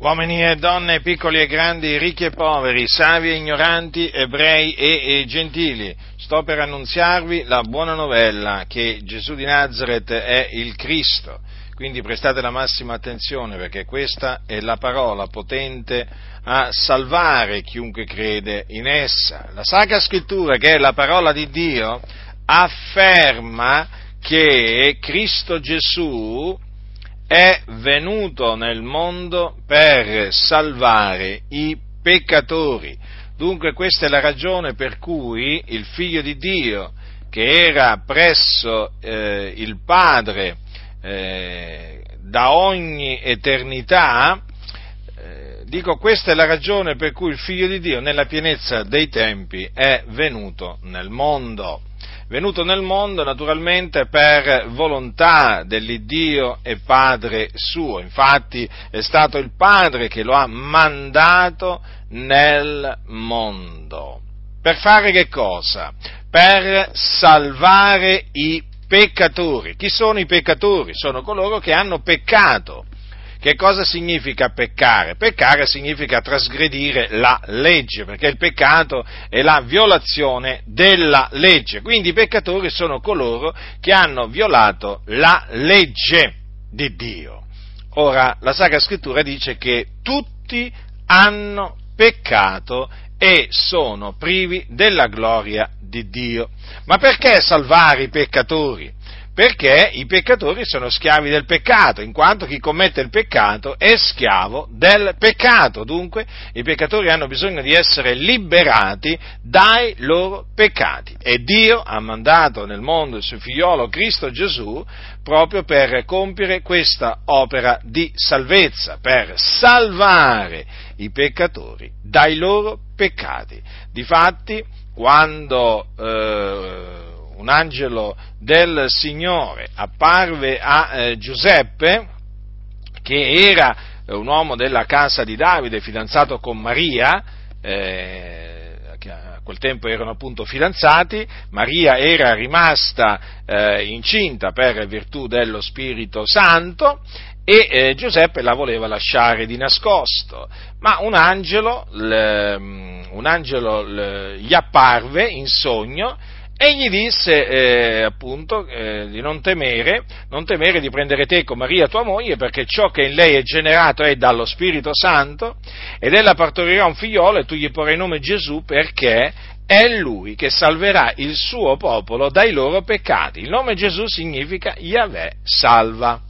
Uomini e donne, piccoli e grandi, ricchi e poveri, savi e ignoranti, ebrei e, e, gentili, sto per annunziarvi la buona novella che Gesù di Nazareth è il Cristo. Quindi prestate la massima attenzione perché questa è la parola potente a salvare chiunque crede in essa. La Sacra Scrittura, che è la parola di Dio, afferma che Cristo Gesù è venuto nel mondo per salvare i peccatori. Dunque questa è la ragione per cui il figlio di Dio, che era presso eh, il Padre eh, da ogni eternità, eh, dico questa è la ragione per cui il figlio di Dio nella pienezza dei tempi è venuto nel mondo venuto nel mondo naturalmente per volontà dell'Iddio e Padre suo. Infatti è stato il Padre che lo ha mandato nel mondo. Per fare che cosa? Per salvare i peccatori. Chi sono i peccatori? Sono coloro che hanno peccato che cosa significa peccare? Peccare significa trasgredire la legge, perché il peccato è la violazione della legge. Quindi i peccatori sono coloro che hanno violato la legge di Dio. Ora, la Sacra Scrittura dice che tutti hanno peccato e sono privi della gloria di Dio. Ma perché salvare i peccatori? Perché i peccatori sono schiavi del peccato, in quanto chi commette il peccato è schiavo del peccato. Dunque i peccatori hanno bisogno di essere liberati dai loro peccati e Dio ha mandato nel mondo il suo figliolo Cristo Gesù proprio per compiere questa opera di salvezza, per salvare i peccatori dai loro peccati. Difatti, quando eh, un angelo del Signore apparve a eh, Giuseppe, che era un uomo della casa di Davide, fidanzato con Maria, eh, che a quel tempo erano appunto fidanzati, Maria era rimasta eh, incinta per virtù dello Spirito Santo e eh, Giuseppe la voleva lasciare di nascosto, ma un angelo, l, un angelo l, gli apparve in sogno e gli disse eh, appunto eh, di non temere, non temere di prendere te con Maria tua moglie, perché ciò che in lei è generato è dallo Spirito Santo, ed ella partorirà un figliolo e tu gli porrai nome Gesù perché è lui che salverà il suo popolo dai loro peccati. Il nome Gesù significa Yahweh salva.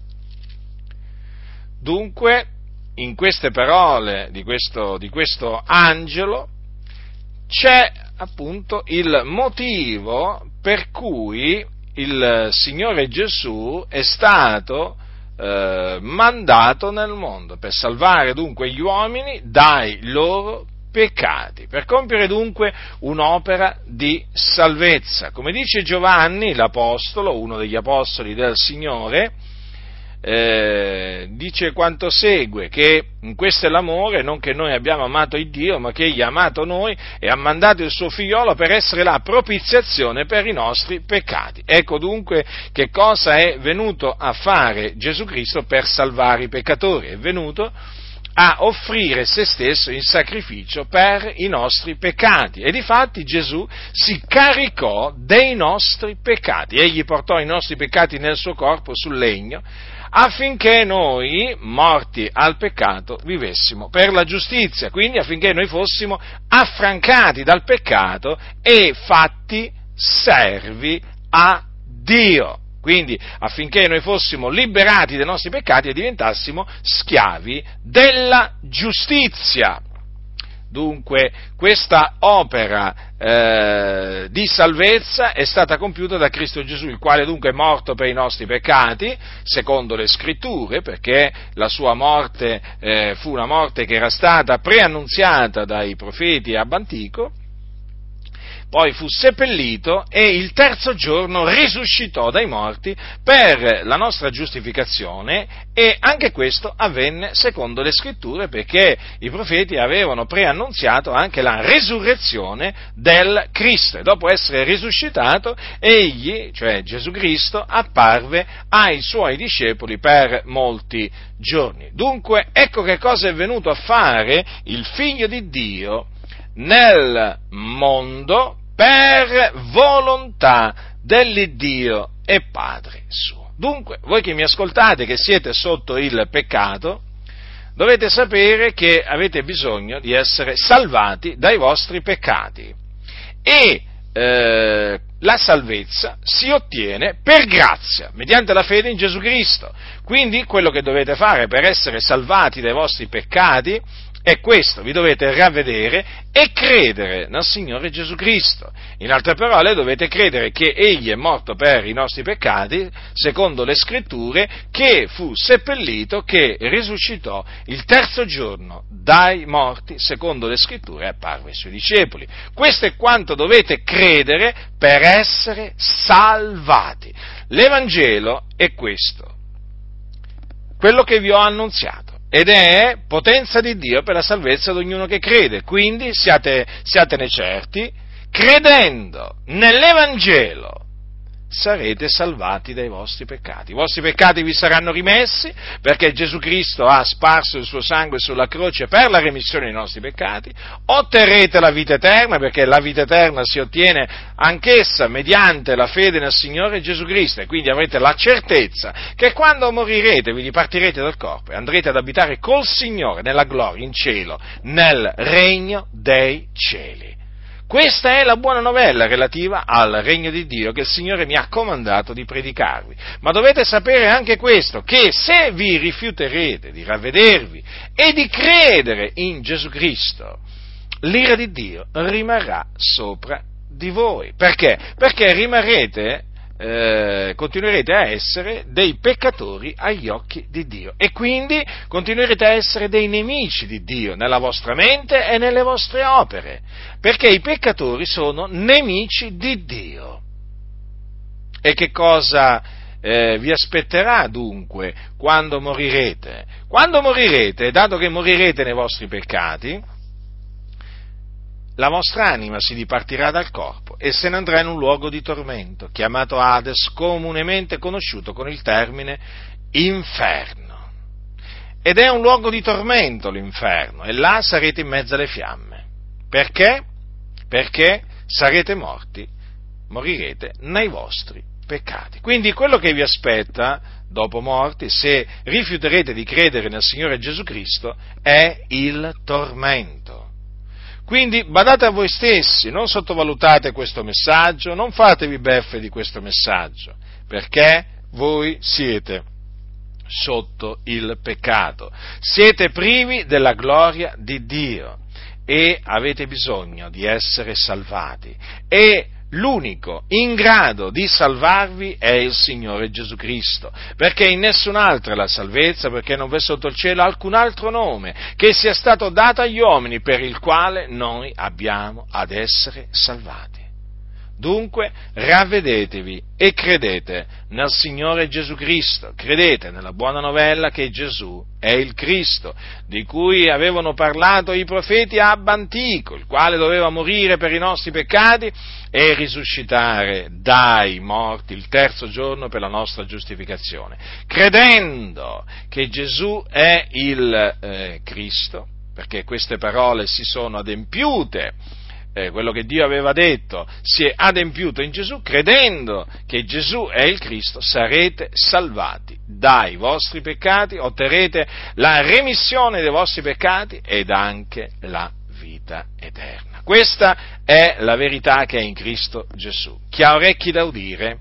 Dunque, in queste parole di questo, di questo angelo c'è appunto il motivo per cui il Signore Gesù è stato eh, mandato nel mondo per salvare dunque gli uomini dai loro peccati, per compiere dunque un'opera di salvezza. Come dice Giovanni, l'Apostolo, uno degli Apostoli del Signore, eh, dice quanto segue, che questo è l'amore, non che noi abbiamo amato il Dio, ma che Egli ha amato noi e ha mandato il suo figliolo per essere la propiziazione per i nostri peccati. Ecco dunque che cosa è venuto a fare Gesù Cristo per salvare i peccatori, è venuto a offrire se stesso in sacrificio per i nostri peccati. E difatti Gesù si caricò dei nostri peccati, egli portò i nostri peccati nel suo corpo sul legno affinché noi, morti al peccato, vivessimo per la giustizia, quindi affinché noi fossimo affrancati dal peccato e fatti servi a Dio. Quindi affinché noi fossimo liberati dai nostri peccati e diventassimo schiavi della giustizia. Dunque, questa opera eh, di salvezza è stata compiuta da Cristo Gesù, il quale dunque è morto per i nostri peccati, secondo le scritture, perché la sua morte eh, fu una morte che era stata preannunziata dai profeti ab antico, poi fu seppellito e il terzo giorno risuscitò dai morti per la nostra giustificazione e anche questo avvenne secondo le scritture perché i profeti avevano preannunziato anche la resurrezione del Cristo e dopo essere risuscitato egli, cioè Gesù Cristo, apparve ai suoi discepoli per molti giorni. Dunque ecco che cosa è venuto a fare il figlio di Dio nel mondo per volontà dell'Iddio e Padre suo. Dunque, voi che mi ascoltate, che siete sotto il peccato, dovete sapere che avete bisogno di essere salvati dai vostri peccati. E eh, la salvezza si ottiene per grazia, mediante la fede in Gesù Cristo. Quindi quello che dovete fare per essere salvati dai vostri peccati è questo, vi dovete ravvedere e credere nel Signore Gesù Cristo. In altre parole, dovete credere che Egli è morto per i nostri peccati, secondo le scritture, che fu seppellito, che risuscitò il terzo giorno dai morti, secondo le scritture, apparve ai suoi discepoli. Questo è quanto dovete credere per essere salvati. L'Evangelo è questo, quello che vi ho annunziato ed è potenza di Dio per la salvezza di ognuno che crede. Quindi siate, siatene certi, credendo nell'Evangelo sarete salvati dai vostri peccati. I vostri peccati vi saranno rimessi perché Gesù Cristo ha sparso il suo sangue sulla croce per la remissione dei nostri peccati, otterrete la vita eterna perché la vita eterna si ottiene anch'essa mediante la fede nel Signore Gesù Cristo e quindi avrete la certezza che quando morirete vi dipartirete dal corpo e andrete ad abitare col Signore nella gloria in cielo, nel regno dei cieli. Questa è la buona novella relativa al regno di Dio che il Signore mi ha comandato di predicarvi. Ma dovete sapere anche questo, che se vi rifiuterete di ravvedervi e di credere in Gesù Cristo, l'ira di Dio rimarrà sopra di voi. Perché? Perché rimarrete eh, continuerete a essere dei peccatori agli occhi di Dio e quindi continuerete a essere dei nemici di Dio nella vostra mente e nelle vostre opere, perché i peccatori sono nemici di Dio. E che cosa eh, vi aspetterà dunque quando morirete? Quando morirete, dato che morirete nei vostri peccati, la vostra anima si dipartirà dal corpo e se ne andrà in un luogo di tormento, chiamato Hades, comunemente conosciuto con il termine inferno. Ed è un luogo di tormento l'inferno, e là sarete in mezzo alle fiamme. Perché? Perché sarete morti, morirete nei vostri peccati. Quindi quello che vi aspetta dopo morti, se rifiuterete di credere nel Signore Gesù Cristo, è il tormento. Quindi badate a voi stessi, non sottovalutate questo messaggio, non fatevi beffe di questo messaggio, perché voi siete sotto il peccato, siete privi della gloria di Dio e avete bisogno di essere salvati. E l'unico in grado di salvarvi è il Signore Gesù Cristo, perché in nessun'altra è la salvezza, perché non v'è sotto il cielo alcun altro nome che sia stato dato agli uomini per il quale noi abbiamo ad essere salvati. Dunque ravvedetevi e credete nel Signore Gesù Cristo, credete nella buona novella che Gesù è il Cristo, di cui avevano parlato i profeti ab antico, il quale doveva morire per i nostri peccati e risuscitare dai morti il terzo giorno per la nostra giustificazione. Credendo che Gesù è il eh, Cristo, perché queste parole si sono adempiute, eh, quello che Dio aveva detto si è adempiuto in Gesù, credendo che Gesù è il Cristo, sarete salvati dai vostri peccati, otterrete la remissione dei vostri peccati ed anche la vita eterna. Questa è la verità che è in Cristo Gesù. Chi ha orecchi da udire,